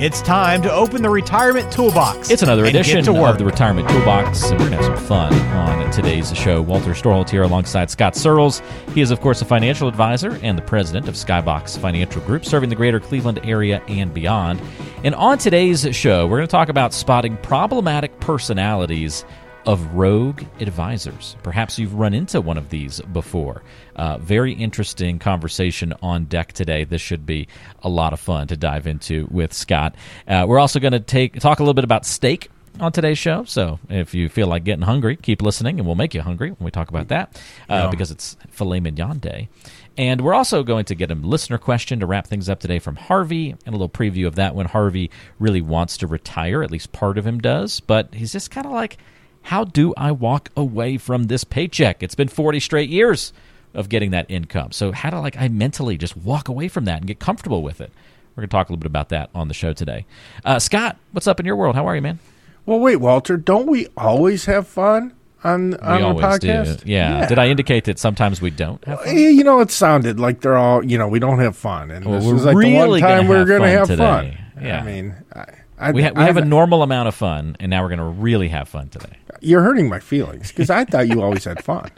It's time to open the retirement toolbox. It's another edition of the Retirement Toolbox, and we're going to have some fun on today's show. Walter Storholt here alongside Scott Searles. He is, of course, a financial advisor and the president of Skybox Financial Group, serving the greater Cleveland area and beyond. And on today's show, we're going to talk about spotting problematic personalities of rogue advisors. Perhaps you've run into one of these before. Uh, very interesting conversation on deck today. This should be a lot of fun to dive into with Scott. Uh, we're also going to take talk a little bit about steak on today's show. So if you feel like getting hungry, keep listening, and we'll make you hungry when we talk about that uh, Yeah. because it's filet mignon day. And we're also going to get a listener question to wrap things up today from Harvey, and a little preview of that when Harvey really wants to retire. At least part of him does, but he's just kind of like, how do I walk away from this paycheck? It's been 40 straight years of getting that income. So how do like I mentally just walk away from that and get comfortable with it? We're going to talk a little bit about that on the show today. Uh, Scott, what's up in your world? How are you, man? Well, wait, Walter. Don't we always have fun on on the podcast? do. Yeah. Did I indicate that sometimes we don't have fun? Eh, You know, it sounded like they're all. You know, we don't have fun, and Well, this is like the one really gonna time we're going to have today. fun. Yeah. I mean, I, I, We, ha- we have a normal amount of fun, and now we're going to really have fun today. You're hurting my feelings because I thought you always had fun.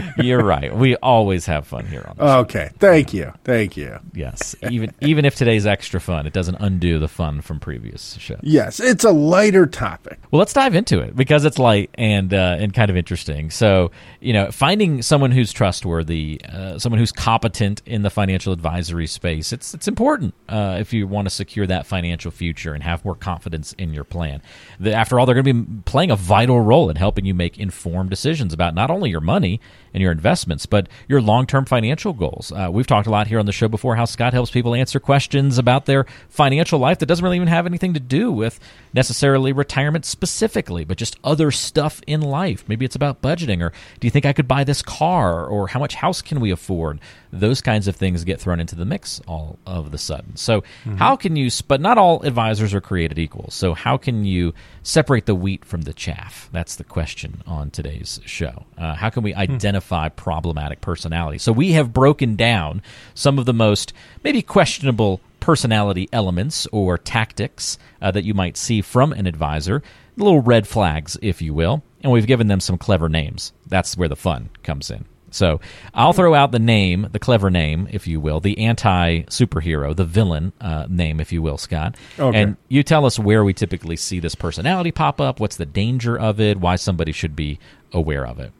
You're right. We always have fun here on the show. Okay, thank you, thank you. Yes. Even even if today's extra fun, it doesn't undo the fun from previous shows. Yes, it's a lighter topic. Well, let's dive into it because it's light and uh, and kind of interesting. So, you know, finding someone who's trustworthy, uh, someone who's competent in the financial advisory space, it's it's important uh, if you want to secure that financial future and have more confidence in your plan. The, after all, they're going to be playing a vital role in helping you make informed decisions about not only your money and your investments, but your long term financial goals. Uh, we've talked a lot here on the show before how Scott helps people answer questions about their financial life that doesn't really even have anything to do with necessarily retirement specifically, but just other stuff in life. Maybe it's about budgeting, or do you think I could buy this car, or how much house can we afford? Those kinds of things get thrown into the mix all of the sudden. So, how can you, but not all advisors are created equal. So, how can you separate the wheat from the chaff? That's the question on today's show. Uh, how can we identify problematic personality? So, we have broken down some of the most maybe questionable personality elements or tactics uh, that you might see from an advisor, little red flags, if you will, and we've given them some clever names. That's where the fun comes in. So I'll throw out the name, the clever name, if you will, the anti superhero, the villain uh, name, if you will, Scott. Okay. And you tell us where we typically see this personality pop up, what's the danger of it, why somebody should be aware of it.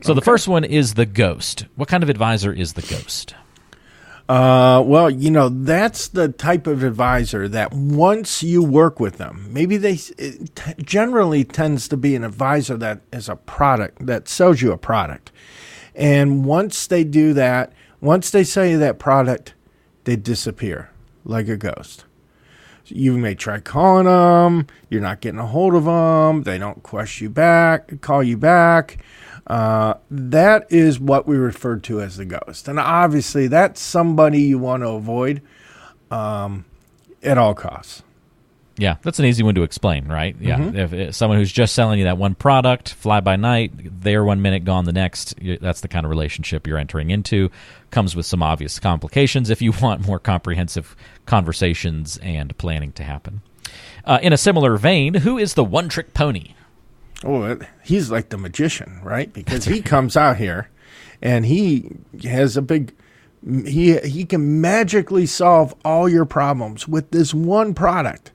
So the first one is the ghost. What kind of advisor is the ghost? Uh, well, you know, that's the type of advisor that once you work with them, maybe they it t- generally tends to be an advisor that is a product that sells you a product. And once they do that, once they sell you that product, they disappear like a ghost. You may try calling them, you're not getting a hold of them, they don't question you back, call you back. Uh, that is what we refer to as the ghost. And obviously, that's somebody you want to avoid um, at all costs. Yeah, that's an easy one to explain, right? Yeah, if, if someone who's just selling you that one product, fly by night, there one minute, gone the next. That's the kind of relationship you're entering into. Comes with some obvious complications if you want more comprehensive conversations and planning to happen. Uh, in a similar vein, who is the one-trick pony? Oh, he's like the magician, right? Because he comes out here and he has a big he he can magically solve all your problems with this one product.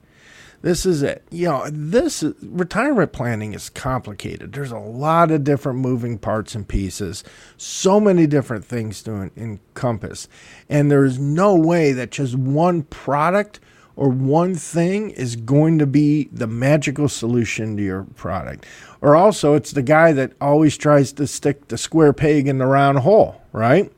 This is it. You know, this is, retirement planning is complicated. There's a lot of different moving parts and pieces, so many different things to en- encompass. And there's no way that just one product or one thing is going to be the magical solution to your product. Or also, it's the guy that always tries to stick the square peg in the round hole, right?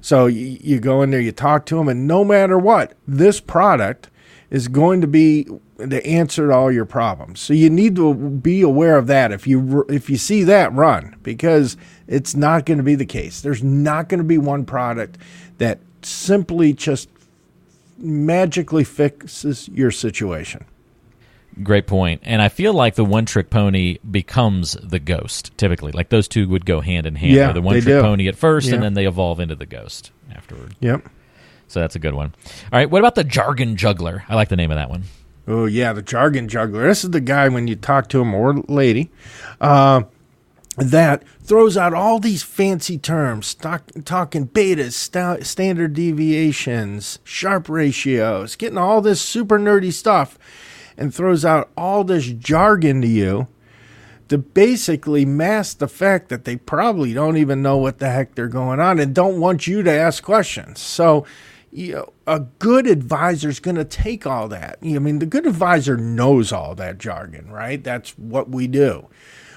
So you, you go in there, you talk to them, and no matter what, this product is going to be to answer all your problems. So you need to be aware of that. If you if you see that, run because it's not going to be the case. There's not going to be one product that simply just magically fixes your situation. Great point. And I feel like the one trick pony becomes the ghost typically. Like those two would go hand in hand. Yeah, the one trick do. pony at first Yeah. and then they evolve into the ghost afterward. Yep. So that's a good one. All right, what about the jargon juggler? I like the name of that one. Oh yeah, the jargon juggler. This is the guy when you talk to him or lady, uh, that throws out all these fancy terms, talk, talking betas, sta- standard deviations, Sharpe ratios, getting all this super nerdy stuff, and throws out all this jargon to you to basically mask the fact that they probably don't even know what the heck they're going on and don't want you to ask questions. So, you know, a good advisor is going to take all that. I mean, the good advisor knows all that jargon, right? That's what we do.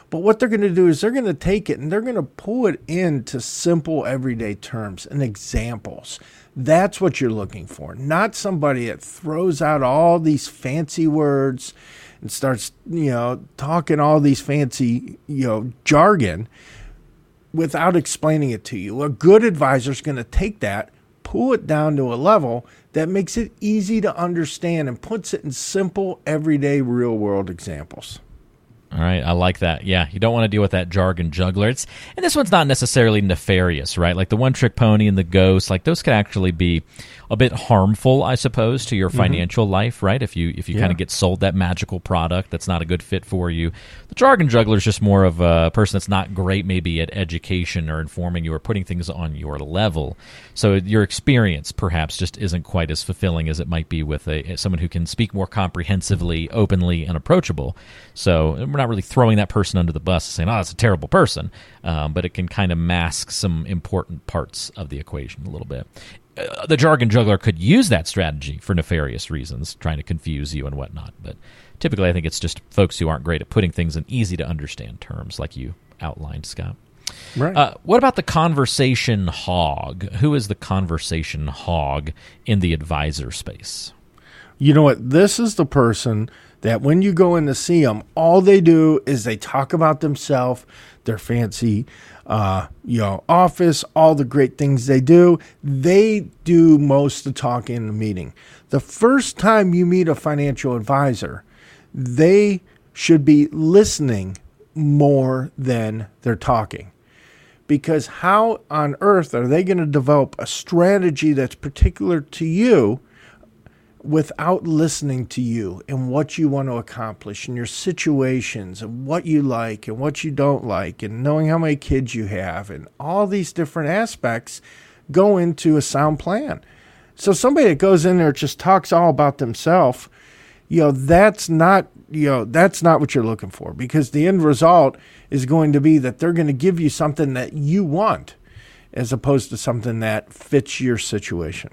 But what they're going to do is they're going to take it and they're going to pull it into simple everyday terms and examples. That's what you're looking for, not somebody that throws out all these fancy words and starts, you know, talking all these fancy, you know, jargon without explaining it to you. A good advisor is going to take that, pull it down to a level that makes it easy to understand and puts it in simple, everyday, real world examples. All right, I like that. Yeah, you don't want to deal with that jargon juggler. It's and this one's not necessarily nefarious, right? Like the one trick pony and the ghost, like those could actually be a bit harmful, I suppose, to your mm-hmm. financial life, right? If you if you Yeah. kind of get sold that magical product that's not a good fit for you. The jargon juggler is just more of a person that's not great maybe at education or informing you or putting things on your level. So your experience perhaps just isn't quite as fulfilling as it might be with a someone who can speak more comprehensively, openly, and approachable. So we're not really throwing that person under the bus saying, "Oh, that's a terrible person," um, but it can kind of mask some important parts of the equation a little bit. Uh, the jargon juggler could use that strategy for nefarious reasons, trying to confuse you and whatnot. But typically, I think it's just folks who aren't great at putting things in easy to understand terms, like you outlined, Scott. Right. Uh, what about the conversation hog? Who is the conversation hog in the advisor space? You know what? This is the person that when you go in to see them, all they do is they talk about themselves, their fancy, uh, you know, office, all the great things they do. They do most of the talking in the meeting. The first time you meet a financial advisor, they should be listening more than they're talking because how on earth are they going to develop a strategy that's particular to you without listening to you and what you want to accomplish and your situations and what you like and what you don't like and knowing how many kids you have and all these different aspects go into a sound plan. So somebody that goes in there just talks all about themselves, you know, that's not you know, that's not what you're looking for because the end result is going to be that they're going to give you something that you want as opposed to something that fits your situation.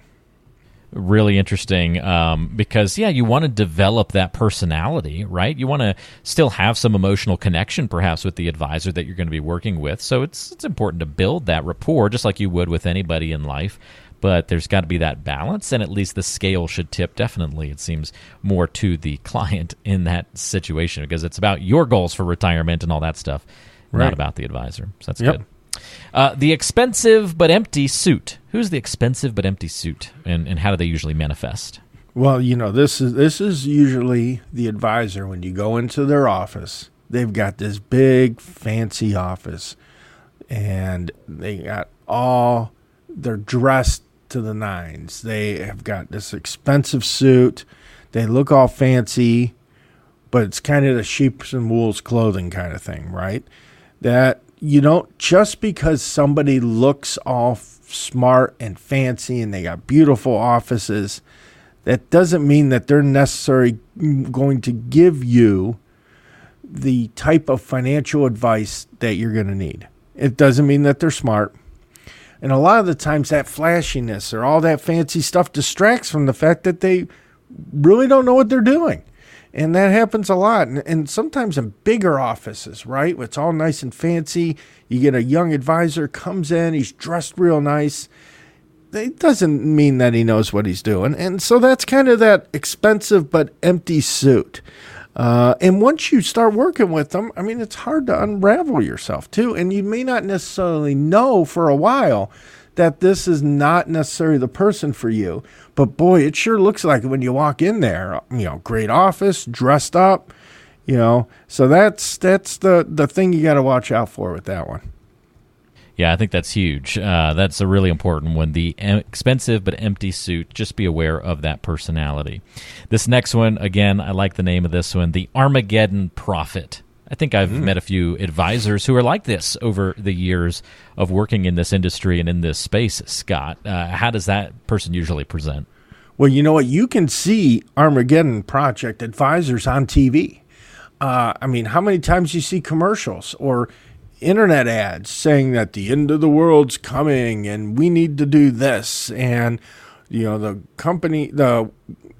Really interesting um, because yeah you want to develop that personality right you want to still have some emotional connection perhaps with the advisor that you're going to be working with so it's it's important to build that rapport just like you would with anybody in life but there's got to be that balance and at least the scale should tip definitely it seems more to the client in that situation because it's about your goals for retirement and all that stuff Right. not about the advisor so that's Yep. good uh, the expensive but empty suit. Who's the expensive but empty suit, and, and how do they usually manifest? Well, you know, this is this is usually the advisor when you go into their office. They've got this big fancy office and they got all they're dressed to the nines. They have got this expensive suit. They look all fancy, but it's kind of the sheeps and wolves clothing kind of thing, right? That you don't just because somebody looks all smart and fancy and they got beautiful offices, that doesn't mean that they're necessarily mm, going to give you the type of financial advice that you're going to need. It doesn't mean that they're smart. And a lot of the times that flashiness or all that fancy stuff distracts from the fact that they really don't know what they're doing. And that happens a lot. And, and sometimes in bigger offices, right? It's all nice and fancy. You get a young advisor comes in, he's dressed real nice. it doesn't mean that he knows what he's doing. And so that's kind of that expensive but empty suit. Uh, and once you start working with them, I mean, it's hard to unravel yourself too. And you may not necessarily know for a while that this is not necessarily the person for you. But boy, it sure looks like when you walk in there. You know, great office, dressed up. You know, so that's that's the the thing you got to watch out for with that one. Yeah, I think that's huge. Uh, that's a really important one. The expensive but empty suit. Just be aware of that personality. This next one, again, I like the name of this one the Armageddon Prophet. I think I've mm. met a few advisors who are like this over the years of working in this industry and in this space. Scott, uh, how does that person usually present? Well, you know what? You can see Armageddon Prophet advisors on TV. Uh, I mean, how many times you see commercials or internet ads saying that the end of the world's coming and we need to do this and you know the company the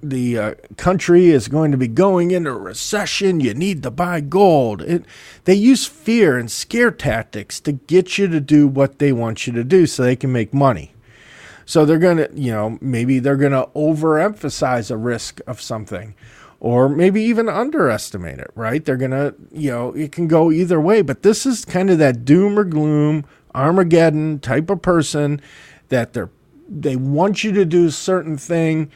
the uh, country is going to be going into recession. You need to buy gold. It, they use fear and scare tactics to get you to do what they want you to do so they can make money. So they're going to you know maybe they're going to overemphasize a risk of something or maybe even underestimate it, right? They're going to, you know, it can go either way, but this is kind of that doom or gloom, Armageddon type of person that they're they want you to do a certain thing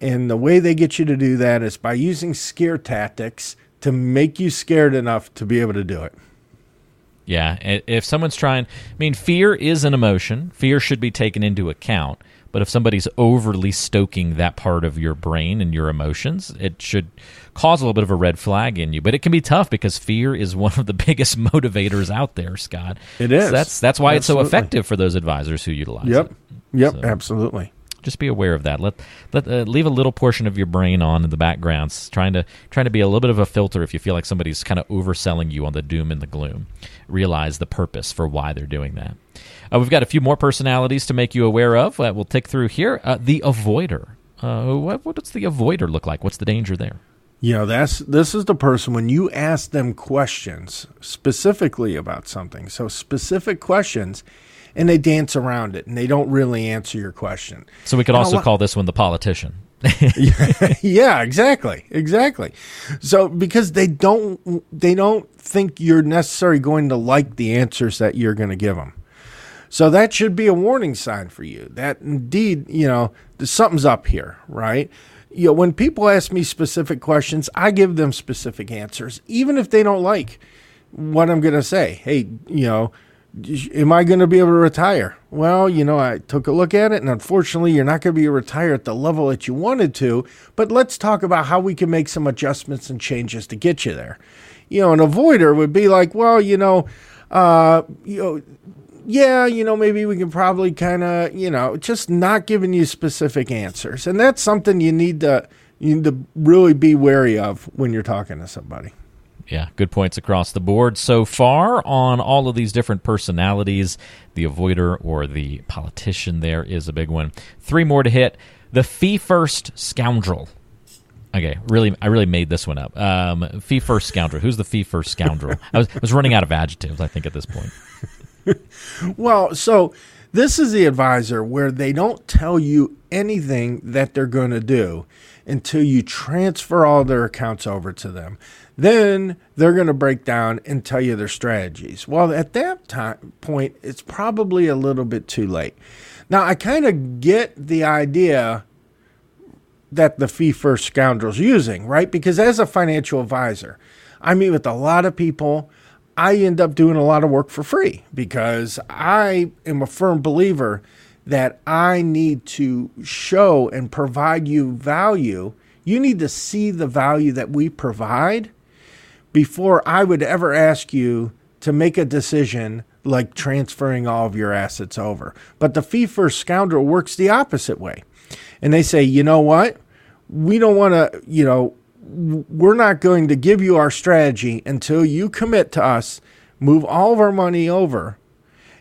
and the way they get you to do that is by using scare tactics to make you scared enough to be able to do it. Yeah, if someone's trying, I mean, fear is an emotion. Fear should be taken into account. But if somebody's overly stoking that part of your brain and your emotions, it should cause a little bit of a red flag in you. But it can be tough because fear is one of the biggest motivators out there, Scott. It is. So that's that's why Absolutely. it's so effective for those advisors who utilize yep. it. Yep. Yep. So. Absolutely just be aware of that. Let let uh, leave a little portion of your brain on in the background, trying to trying to be a little bit of a filter if you feel like somebody's kind of overselling you on the doom and the gloom. Realize the purpose for why they're doing that. Uh, we've got a few more personalities to make you aware of. Uh, we'll tick through here. Uh, the avoider. Uh, what, what does the avoider look like? What's the danger there? You know, that's this is the person when you ask them questions specifically about something. So specific questions and they dance around it and they don't really answer your question. So we could also lot- call this one the politician. yeah, exactly. Exactly. So because they don't they don't think you're necessarily going to like the answers that you're going to give them. So that should be a warning sign for you that indeed, you know, something's up here, right? You know, when people ask me specific questions, I give them specific answers, even if they don't like what I'm going to say. Hey, you know, am I going to be able to retire? Well, you know, I took a look at it, and unfortunately, you're not going to be retired at the level that you wanted to. But let's talk about how we can make some adjustments and changes to get you there. You know, an avoider would be like, well, you know, uh, you know, yeah, you know, maybe we can probably kind of, you know, just not giving you specific answers, and that's something you need to you need to really be wary of when you're talking to somebody. Yeah, good points across the board so far on all of these different personalities. The avoider or the politician there is a big one. Three more to hit. The fee first scoundrel. Okay, really, I really made this one up. Um, fee first scoundrel. Who's the fee first scoundrel? I was, I was running out of adjectives. I think at this point. well, so this is the advisor where they don't tell you anything that they're going to do until you transfer all their accounts over to them. Then they're going to break down and tell you their strategies. Well, at that time point, it's probably a little bit too late. Now, I kind of get the idea that the fee first scoundrel's using, right? Because as a financial advisor, I meet with a lot of people. I end up doing a lot of work for free because I am a firm believer that I need to show and provide you value. You need to see the value that we provide before I would ever ask you to make a decision like transferring all of your assets over. But the fee first scoundrel works the opposite way. And they say, you know what? We don't want to, you know, we're not going to give you our strategy until you commit to us, move all of our money over.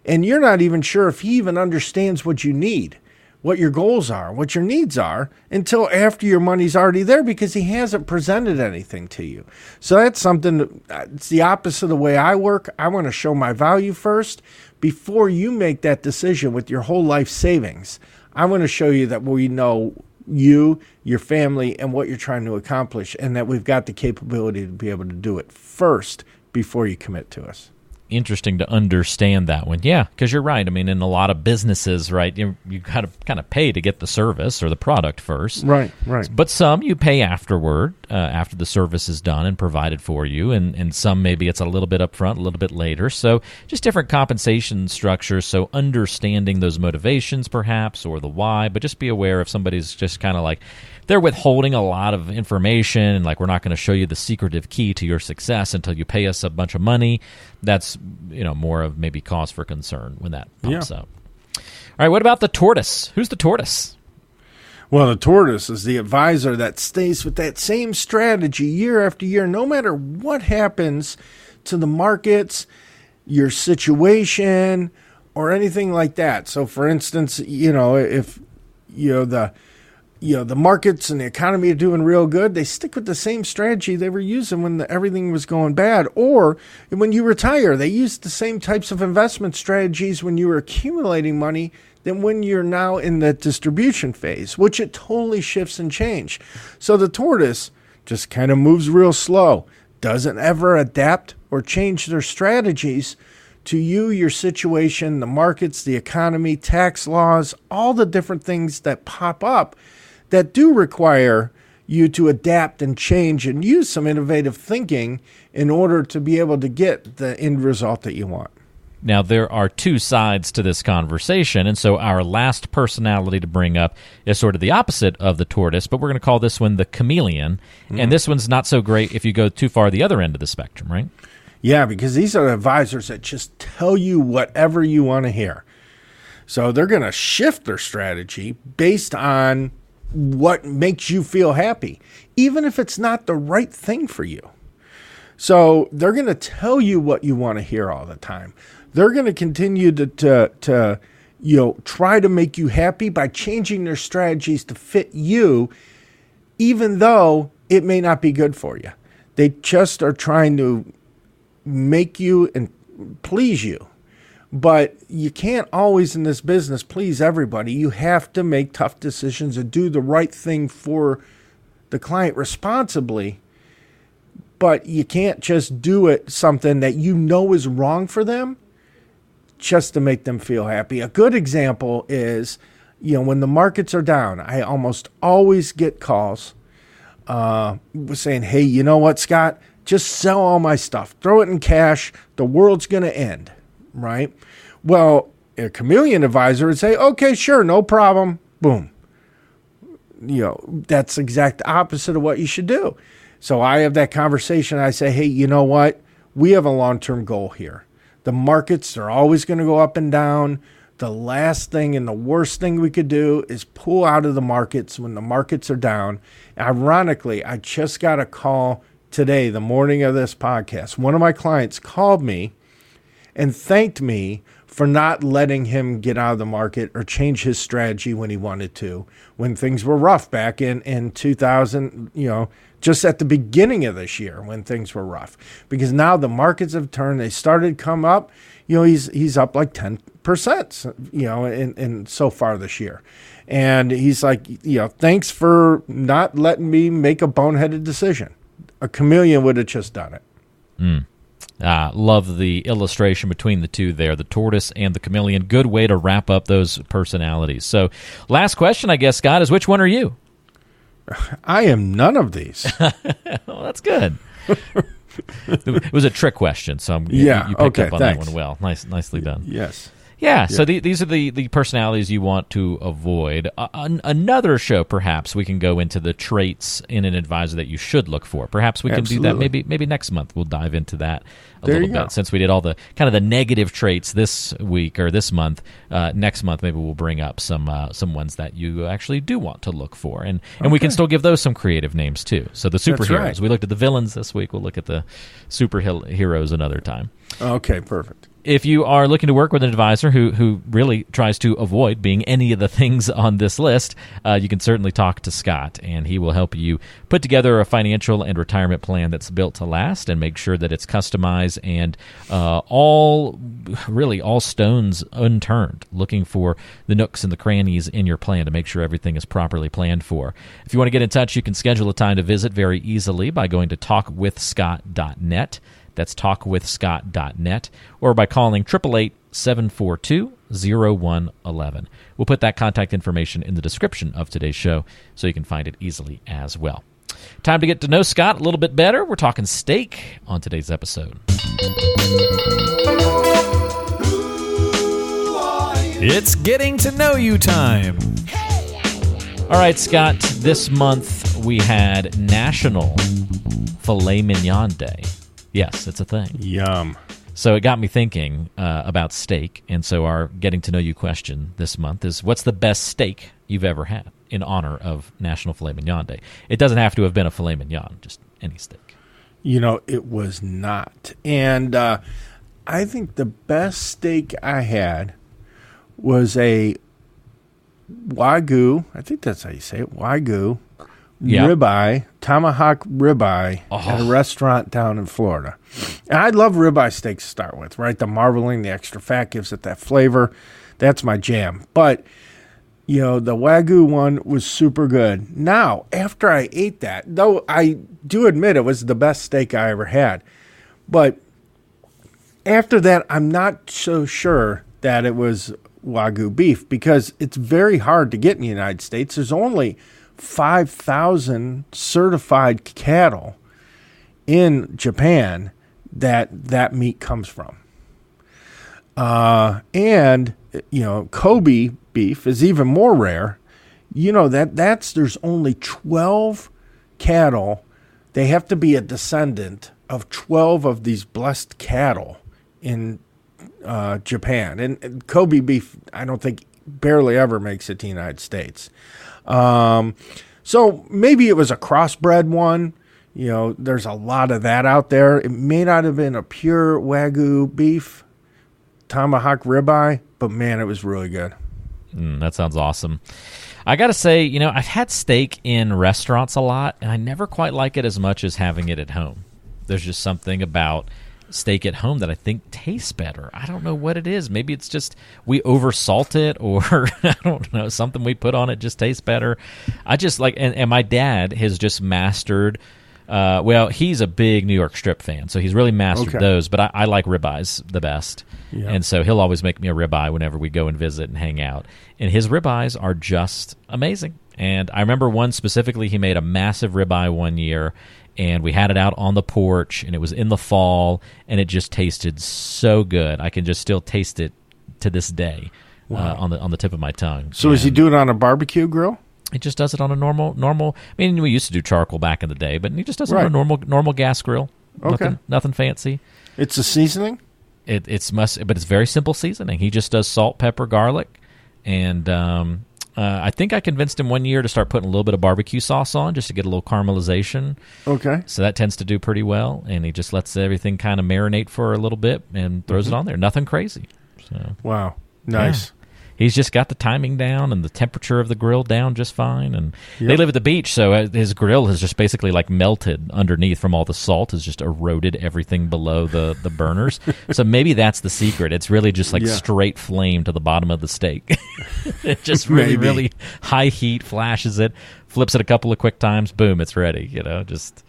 And you're not even sure if he even understands what you need what your goals are, what your needs are, until after your money's already there because he hasn't presented anything to you. So that's something, it's the opposite of the way I work. I want to show my value first before you make that decision with your whole life savings. I want to show you that we know you, your family, and what you're trying to accomplish, and that we've got the capability to be able to do it first before you commit to us interesting to understand that one. Yeah, because you're right. I mean, in a lot of businesses, right, you you got to kind of pay to get the service or the product first. Right, right. But some you pay afterward, uh, after the service is done and provided for you, and and some maybe it's a little bit upfront, a little bit later. So just different compensation structures. So understanding those motivations, perhaps, or the why, but just be aware if somebody's just kind of like they're withholding a lot of information and like we're not going to show you the secretive key to your success until you pay us a bunch of money that's you know more of maybe cause for concern when that pops yeah. up all right what about the tortoise who's the tortoise well, the tortoise is the advisor that stays with that same strategy year after year, no matter what happens to the markets, your situation, or anything like that. So, for instance, you know, if you know the you know the markets and the economy are doing real good, they stick with the same strategy they were using when the, everything was going bad. Or when you retire, they use the same types of investment strategies when you were accumulating money than when you're now in the distribution phase, which it totally shifts and change. So the tortoise just kind of moves real slow, doesn't ever adapt or change their strategies to you, your situation, the markets, the economy, tax laws, all the different things that pop up that do require you to adapt and change and use some innovative thinking in order to be able to get the end result that you want. Now, there are two sides to this conversation, and so our last personality to bring up is sort of the opposite of the tortoise, but we're going to call this one the chameleon. Mm. And this one's not so great if you go too far the other end of the spectrum, right? Yeah, because these are advisors that just tell you whatever you want to hear. So they're going to shift their strategy based on what makes you feel happy, even if it's not the right thing for you. So they're going to tell you what you want to hear all the time. They're going to continue to, to, to, you know, try to make you happy by changing their strategies to fit you, even though it may not be good for you. They just are trying to make you and please you. But you can't always in this business please everybody. You have to make tough decisions and do the right thing for the client responsibly. But you can't just do it something that you know is wrong for them just to make them feel happy. A good example is, you know, when the markets are down, I almost always get calls uh, saying, hey, you know what, Scott? Just sell all my stuff, throw it in cash. The world's going to end right? Well, a chameleon advisor would say, okay, sure, no problem. Boom. You know, that's exact opposite of what you should do. So I have that conversation. I say, hey, you know what? We have a long term goal here. The markets are always going to go up and down. The last thing and the worst thing we could do is pull out of the markets when the markets are down. Ironically, I just got a call today, the morning of this podcast. One of my clients called me and thanked me for not letting him get out of the market or change his strategy when he wanted to when things were rough back in in 2000 you know just at the beginning of this year when things were rough. Because now the markets have turned they started to come up you know he's he's up like 10% you know in, in so far this year. And he's like you know thanks for not letting me make a boneheaded decision. A chameleon would have just done it. Mm. Uh, love the illustration between the two there, the tortoise and the chameleon. Good way to wrap up those personalities. So, last question, I guess, Scott, is which one are you? I am none of these. well, that's good. it was a trick question, so I'm, yeah, you, you picked okay, up on thanks. that one well. Nice, nicely done. Yes. Yeah, so the, these are the, the personalities you want to avoid. Uh, an, another show, perhaps we can go into the traits in an advisor that you should look for. Perhaps we can Absolutely. do that. Maybe maybe next month we'll dive into that a there little bit. Go. Since we did all the kind of the negative traits this week or this month, uh, next month maybe we'll bring up some uh, some ones that you actually do want to look for, and and okay. we can still give those some creative names too. So the superheroes. Right. We looked at the villains this week. We'll look at the superheroes another time. Okay, perfect if you are looking to work with an advisor who who really tries to avoid being any of the things on this list, uh, you can certainly talk to Scott, and he will help you put together a financial and retirement plan that's built to last, and make sure that it's customized and uh, all really all stones unturned, looking for the nooks and the crannies in your plan to make sure everything is properly planned for. If you want to get in touch, you can schedule a time to visit very easily by going to talkwithscott.net. That's talkwithscott.net or by calling 888 742 0111. We'll put that contact information in the description of today's show so you can find it easily as well. Time to get to know Scott a little bit better. We're talking steak on today's episode. It's getting to know you time. All right, Scott, this month we had National Filet Mignon Day. Yes, it's a thing. Yum. So it got me thinking uh, about steak. And so our getting to know you question this month is what's the best steak you've ever had in honor of National Filet Mignon Day? It doesn't have to have been a filet mignon, just any steak. You know, it was not. And uh, I think the best steak I had was a Wagyu. I think that's how you say it. Wagyu Yeah. ribeye, tomahawk ribeye at a oh. restaurant down in Florida. And I love ribeye steaks to start with, right? The marbling, the extra fat gives it that flavor. That's my jam. But you know, the Wagyu one was super good. Now, after I ate that, though I do admit it was the best steak I ever had, but after that, I'm not so sure that it was Wagyu beef because it's very hard to get in the United States. There's only 5,000 certified cattle in Japan that that meat comes from. Uh, and you know, Kobe beef is even more rare. You know that that's there's only 12 cattle. They have to be a descendant of 12 of these blessed cattle in uh, Japan. And, and Kobe beef, I don't think barely ever makes it to the United States. Um, so maybe it was a crossbred one. You know, there's a lot of that out there. It may not have been a pure Wagyu beef, tomahawk ribeye, but man, it was really good. Mm, that sounds awesome. I got to say, you know, I've had steak in restaurants a lot, and I never quite like it as much as having it at home. There's just something about steak at home that I think tastes better. I don't know what it is. Maybe it's just we oversalt it, or I don't know, something we put on it just tastes better. I just like, and, and my dad has just mastered. Uh, well, he's a big New York strip fan, so he's really mastered Okay. those. But I, I like ribeyes the best, Yeah. and so he'll always make me a ribeye whenever we go and visit and hang out. And his ribeyes are just amazing. And I remember one specifically, he made a massive ribeye one year, and we had it out on the porch, and it was in the fall, and it just tasted so good. I can just still taste it to this day uh, on the on the tip of my tongue. So is he doing it on a barbecue grill? It just does it on a normal normal. I mean, we used to do charcoal back in the day, but he just does it on a normal normal gas grill. Okay. Nothing, nothing fancy. It's a seasoning. It, it's must, but it's very simple seasoning. He just does salt, pepper, garlic, and um, uh, I think I convinced him one year to start putting a little bit of barbecue sauce on just to get a little caramelization. Okay. So that tends to do pretty well, and he just lets everything kind of marinate for a little bit and throws Mm-hmm. it on there. Nothing crazy. So Wow. Nice. He's just got the timing down and the temperature of the grill down just fine. And they live at the beach, so uh, his grill has just basically like melted underneath from all the salt. Has just eroded everything below the the burners. so maybe that's the secret. It's really just like Yeah. straight flame to the bottom of the steak. it just really really high heat flashes it, flips it a couple of quick times, boom, it's ready. You know, just.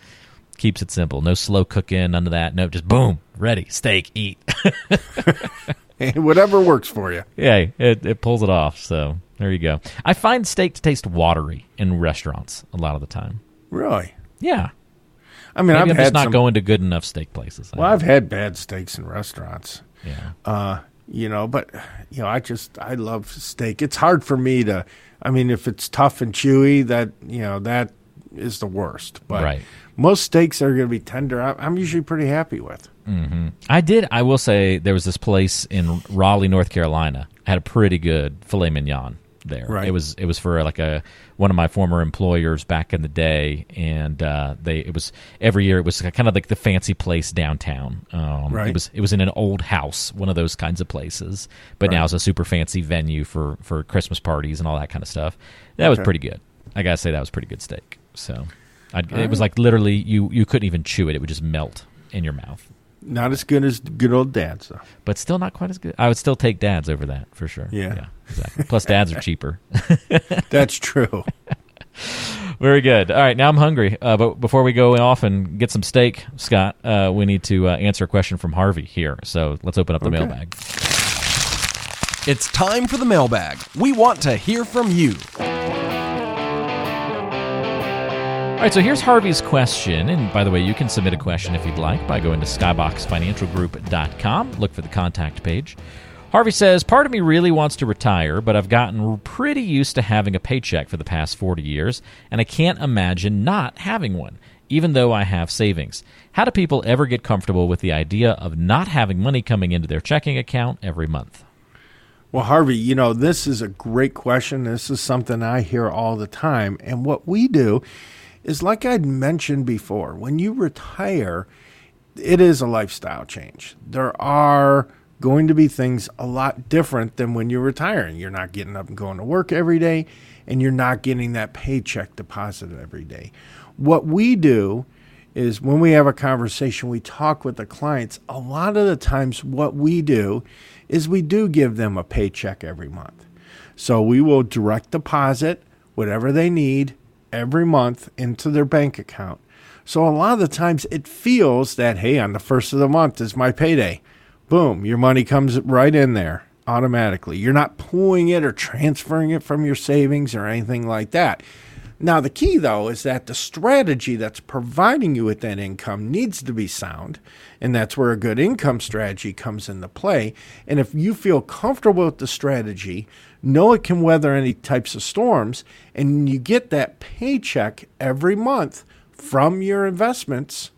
Keeps it simple. No slow cooking, none of that. No, just boom, ready, steak, eat. Whatever works for you. Yeah, it, it pulls it off. So there you go. I find steak to taste watery in restaurants a lot of the time. Really. Yeah, I mean, maybe I've I'm had just not some, going to good enough steak places. Well, I've had bad steaks in restaurants. yeah, Uh, you know, but you know, I just I love steak. It's hard for me to. I mean, if it's tough and chewy, that you know that is the worst. But Right. Most steaks are going to be tender. I- I'm usually pretty happy with. I did. I will say there was this place in Raleigh, North Carolina. Had a pretty good filet mignon there. Right. It was it was for like a one of my former employers back in the day, and uh, they it was every year it was kind of like the fancy place downtown. Um, Right. It was it was in an old house, one of those kinds of places, but now it's a super fancy venue for for Christmas parties and all that kind of stuff. That was pretty good. I gotta say that was pretty good steak. So. I'd, it was like literally you you couldn't even chew it; it would just melt in your mouth. Not as good as good old dads, though. but still not quite as good. I would still take dads over that for sure. Yeah. exactly. Plus, dads are cheaper. That's true. Very good. All right, now I'm hungry. Uh, but before we go off and get some steak, Scott, uh, we need to uh, answer a question from Harvey here. So let's open up the Okay. mailbag. It's time for the mailbag. We want to hear from you. All right, so here's Harvey's question. And by the way, you can submit a question if you'd like by going to skyboxfinancialgroup.com. Look for the contact page. Harvey says, Part of me really wants to retire, but I've gotten pretty used to having a paycheck for the past 40 years, and I can't imagine not having one, even though I have savings. How do people ever get comfortable with the idea of not having money coming into their checking account every month? Well, Harvey, you know, this is a great question. This is something I hear all the time. And what we do is, like I'd mentioned before, when you retire, it is a lifestyle change. There are going to be things a lot different than when you're retiring. You're not getting up and going to work every day, and you're not getting that paycheck deposited every day. What we do is when we have a conversation, we talk with the clients. A lot of the times, what we do is we do give them a paycheck every month. So we will direct deposit whatever they need every month into their bank account. So a lot of the times it feels that, hey, on the first of the month is my payday. Boom, your money comes right in there automatically. You're not pulling it or transferring it from your savings or anything like that. Now, the key though is that the strategy that's providing you with that income needs to be sound. And that's where a good income strategy comes into play. And if you feel comfortable with the strategy, know it can weather any types of storms, and you get that paycheck every month from your investments,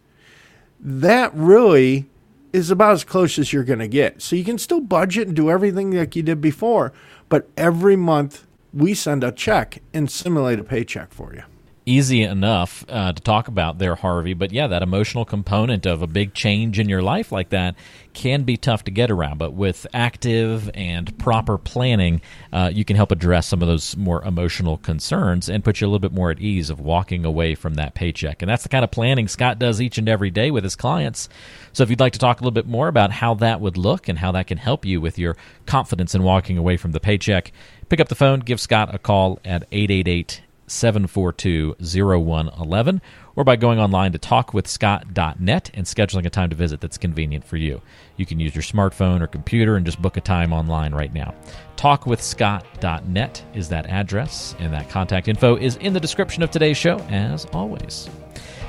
that really is about as close as you're going to get. So you can still budget and do everything like you did before, but every month we send a check and simulate a paycheck for you. Easy enough uh, to talk about there, Harvey. But yeah, that emotional component of a big change in your life like that can be tough to get around. But with active and proper planning, uh, you can help address some of those more emotional concerns and put you a little bit more at ease of walking away from that paycheck. And that's the kind of planning Scott does each and every day with his clients. So if you'd like to talk a little bit more about how that would look and how that can help you with your confidence in walking away from the paycheck, pick up the phone, give Scott a call at 888 742 0111 or by going online to talkwithscott.net and scheduling a time to visit that's convenient for you. You can use your smartphone or computer and just book a time online right now. Talkwithscott.net is that address, and that contact info is in the description of today's show, as always.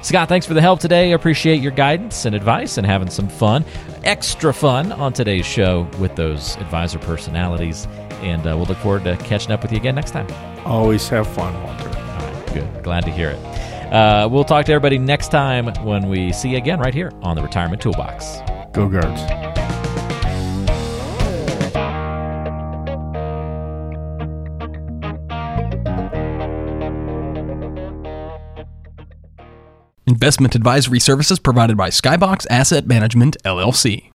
Scott, thanks for the help today. I appreciate your guidance and advice and having some fun, extra fun on today's show with those advisor personalities. And uh, we'll look forward to catching up with you again next time. Always have fun, Walter. All right, good. Glad to hear it. Uh, we'll talk to everybody next time when we see you again right here on the Retirement Toolbox. Go guards. Investment advisory services provided by Skybox Asset Management, LLC.